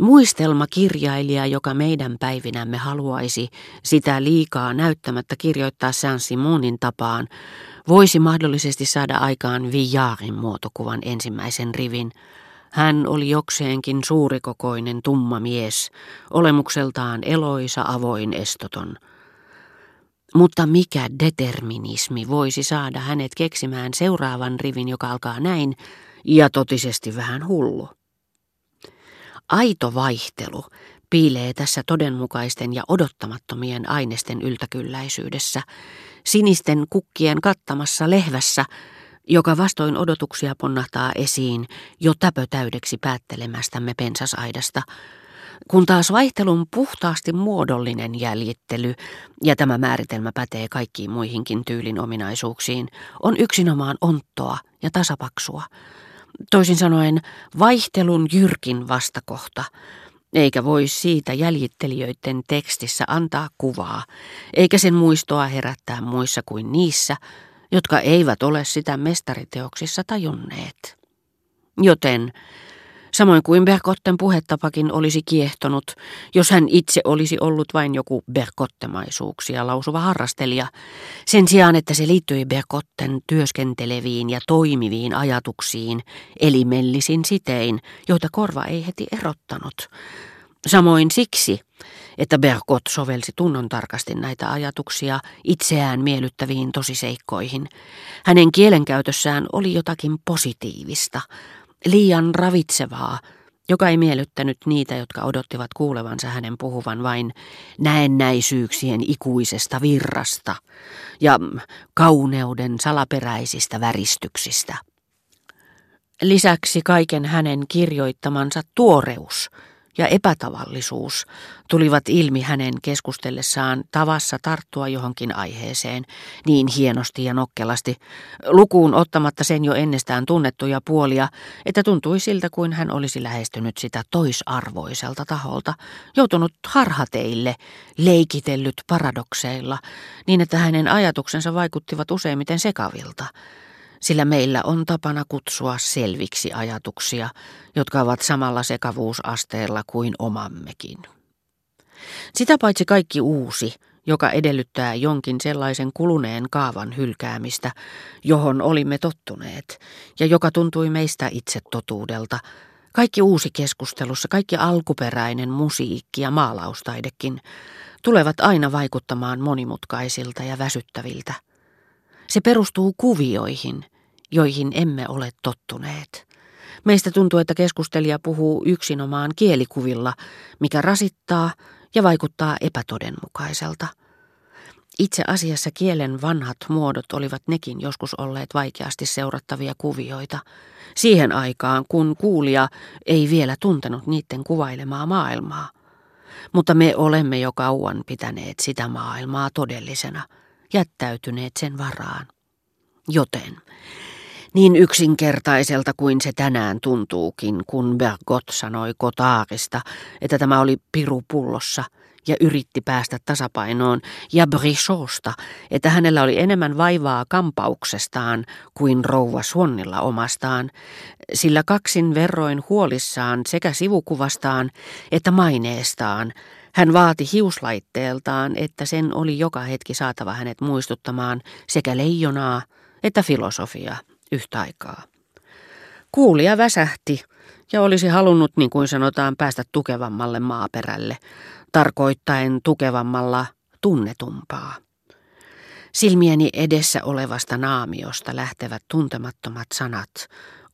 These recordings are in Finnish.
Muistelmakirjailija, joka meidän päivinämme haluaisi sitä liikaa näyttämättä kirjoittaa Saint-Simonin tapaan, voisi mahdollisesti saada aikaan Villarin muotokuvan ensimmäisen rivin. Hän oli jokseenkin suurikokoinen tumma mies, olemukseltaan eloisa, avoin, estoton. Mutta mikä determinismi voisi saada hänet keksimään seuraavan rivin, joka alkaa näin, ja totisesti vähän hullu. Aito vaihtelu piilee tässä todenmukaisten ja odottamattomien ainesten yltäkylläisyydessä, sinisten kukkien kattamassa lehvässä, joka vastoin odotuksia ponnahtaa esiin jo täpötäydeksi päättelemästämme pensasaidasta, kun taas vaihtelun puhtaasti muodollinen jäljittely, ja tämä määritelmä pätee kaikkiin muihinkin tyylin ominaisuuksiin, on yksinomaan onttoa ja tasapaksua. Toisin sanoen vaihtelun jyrkin vastakohta, eikä voi siitä jäljittelijöiden tekstissä antaa kuvaa, eikä sen muistoa herättää muissa kuin niissä, jotka eivät ole sitä mestariteoksissa tajunneet. Joten samoin kuin Berkotten puhettapakin olisi kiehtonut, jos hän itse olisi ollut vain joku berkottemaisuuksia lausuva harrastelija, sen sijaan että se liittyi Berkotten työskenteleviin ja toimiviin ajatuksiin, elimellisin sitein, joita korva ei heti erottanut. Samoin siksi, että Bergot sovelsi tunnon tarkasti näitä ajatuksia itseään miellyttäviin tosiseikkoihin. Hänen kielenkäytössään oli jotakin positiivista, liian ravitsevaa, joka ei miellyttänyt niitä, jotka odottivat kuulevansa hänen puhuvan vain näennäisyyksien ikuisesta virrasta ja kauneuden salaperäisistä väristyksistä. Lisäksi kaiken hänen kirjoittamansa tuoreus – ja epätavallisuus tulivat ilmi hänen keskustellessaan tavassa tarttua johonkin aiheeseen niin hienosti ja nokkelasti, lukuun ottamatta sen jo ennestään tunnettuja puolia, että tuntui siltä kuin hän olisi lähestynyt sitä toisarvoiselta taholta, joutunut harhateille, leikitellyt paradokseilla, niin että hänen ajatuksensa vaikuttivat useimmiten sekavilta sillä meillä on tapana kutsua selviksi ajatuksia, jotka ovat samalla sekavuusasteella kuin omammekin. Sitä paitsi kaikki uusi, joka edellyttää jonkin sellaisen kuluneen kaavan hylkäämistä, johon olimme tottuneet, ja joka tuntui meistä itse totuudelta, kaikki uusi keskustelussa, kaikki alkuperäinen musiikki ja maalaustaidekin, tulevat aina vaikuttamaan monimutkaisilta ja väsyttäviltä – se perustuu kuvioihin, joihin emme ole tottuneet. Meistä tuntuu, että keskustelija puhuu yksinomaan kielikuvilla, mikä rasittaa ja vaikuttaa epätodenmukaiselta. Itse asiassa kielen vanhat muodot olivat nekin joskus olleet vaikeasti seurattavia kuvioita, siihen aikaan kun kuulija ei vielä tuntenut niiden kuvailemaa maailmaa. Mutta me olemme jo kauan pitäneet sitä maailmaa todellisena – jättäytyneet sen varaan. Joten, niin yksinkertaiselta kuin se tänään tuntuukin, kun Bergot sanoi Kotaarista, että tämä oli piru pullossa ja yritti päästä tasapainoon, ja Brichotsta, että hänellä oli enemmän vaivaa kampauksestaan kuin rouva Suonnilla omastaan, sillä kaksin verroin huolissaan sekä sivukuvastaan että maineestaan. Hän vaati hiuslaitteeltaan, että sen oli joka hetki saatava hänet muistuttamaan sekä leijonaa että filosofia yhtä aikaa. Kuulija väsähti ja olisi halunnut, niin kuin sanotaan, päästä tukevammalle maaperälle, tarkoittaen tukevammalla tunnetumpaa. Silmieni edessä olevasta naamiosta lähtevät tuntemattomat sanat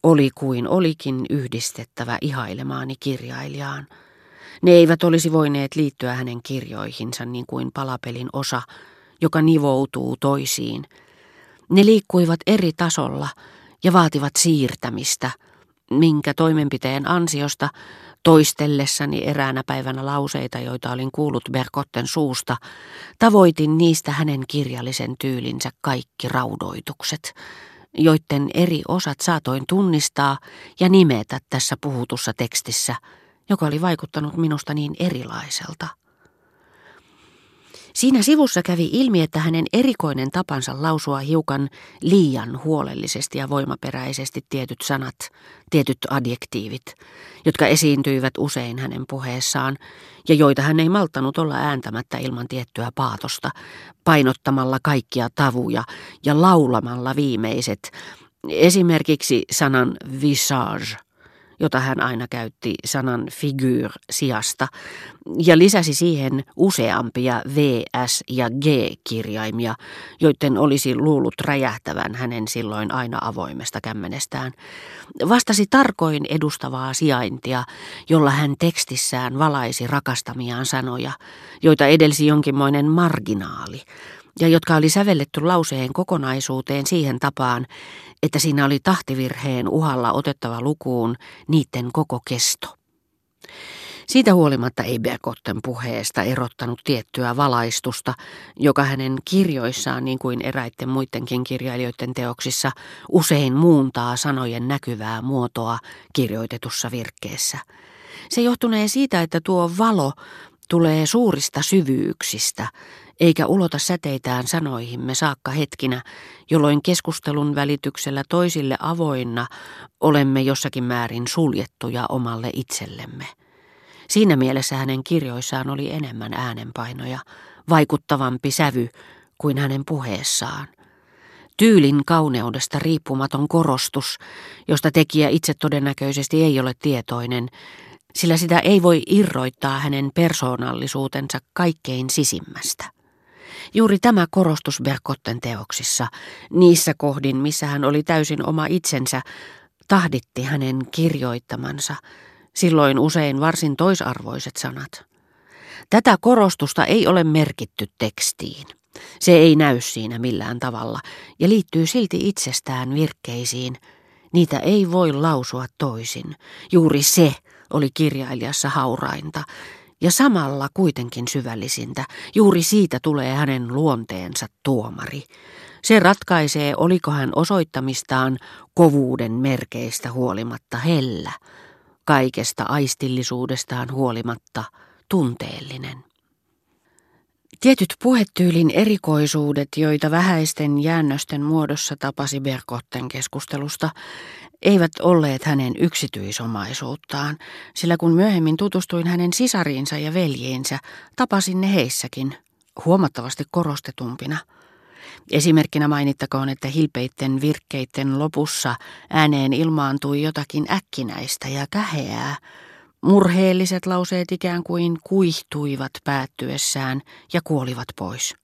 oli kuin olikin yhdistettävä ihailemaani kirjailijaan – ne eivät olisi voineet liittyä hänen kirjoihinsa niin kuin palapelin osa, joka nivoutuu toisiin. Ne liikkuivat eri tasolla ja vaativat siirtämistä, minkä toimenpiteen ansiosta toistellessani eräänä päivänä lauseita, joita olin kuullut Berkotten suusta, tavoitin niistä hänen kirjallisen tyylinsä kaikki raudoitukset, joiden eri osat saatoin tunnistaa ja nimetä tässä puhutussa tekstissä – joka oli vaikuttanut minusta niin erilaiselta. Siinä sivussa kävi ilmi, että hänen erikoinen tapansa lausua hiukan liian huolellisesti ja voimaperäisesti tietyt sanat, tietyt adjektiivit, jotka esiintyivät usein hänen puheessaan ja joita hän ei malttanut olla ääntämättä ilman tiettyä paatosta, painottamalla kaikkia tavuja ja laulamalla viimeiset, esimerkiksi sanan visage jota hän aina käytti sanan figure sijasta, ja lisäsi siihen useampia V, S ja G-kirjaimia, joiden olisi luullut räjähtävän hänen silloin aina avoimesta kämmenestään. Vastasi tarkoin edustavaa sijaintia, jolla hän tekstissään valaisi rakastamiaan sanoja, joita edelsi jonkinmoinen marginaali, ja jotka oli sävelletty lauseen kokonaisuuteen siihen tapaan, että siinä oli tahtivirheen uhalla otettava lukuun niiden koko kesto. Siitä huolimatta ei Bergotten puheesta erottanut tiettyä valaistusta, joka hänen kirjoissaan, niin kuin eräitten muidenkin kirjailijoiden teoksissa, usein muuntaa sanojen näkyvää muotoa kirjoitetussa virkkeessä. Se johtunee siitä, että tuo valo tulee suurista syvyyksistä, eikä ulota säteitään sanoihimme saakka hetkinä, jolloin keskustelun välityksellä toisille avoinna olemme jossakin määrin suljettuja omalle itsellemme. Siinä mielessä hänen kirjoissaan oli enemmän äänenpainoja, vaikuttavampi sävy kuin hänen puheessaan. Tyylin kauneudesta riippumaton korostus, josta tekijä itse todennäköisesti ei ole tietoinen, sillä sitä ei voi irroittaa hänen persoonallisuutensa kaikkein sisimmästä. Juuri tämä korostus Berkotten teoksissa, niissä kohdin, missä hän oli täysin oma itsensä, tahditti hänen kirjoittamansa, silloin usein varsin toisarvoiset sanat. Tätä korostusta ei ole merkitty tekstiin. Se ei näy siinä millään tavalla ja liittyy silti itsestään virkkeisiin. Niitä ei voi lausua toisin. Juuri se oli kirjailijassa haurainta, ja samalla kuitenkin syvällisintä. Juuri siitä tulee hänen luonteensa tuomari. Se ratkaisee, oliko hän osoittamistaan kovuuden merkeistä huolimatta hellä, kaikesta aistillisuudestaan huolimatta tunteellinen. Tietyt puhetyylin erikoisuudet, joita vähäisten jäännösten muodossa tapasi Berkotten keskustelusta, eivät olleet hänen yksityisomaisuuttaan, sillä kun myöhemmin tutustuin hänen sisariinsa ja veljiinsä, tapasin ne heissäkin, huomattavasti korostetumpina. Esimerkkinä mainittakoon, että hilpeitten virkkeitten lopussa ääneen ilmaantui jotakin äkkinäistä ja käheää, Murheelliset lauseet ikään kuin kuihtuivat päättyessään ja kuolivat pois.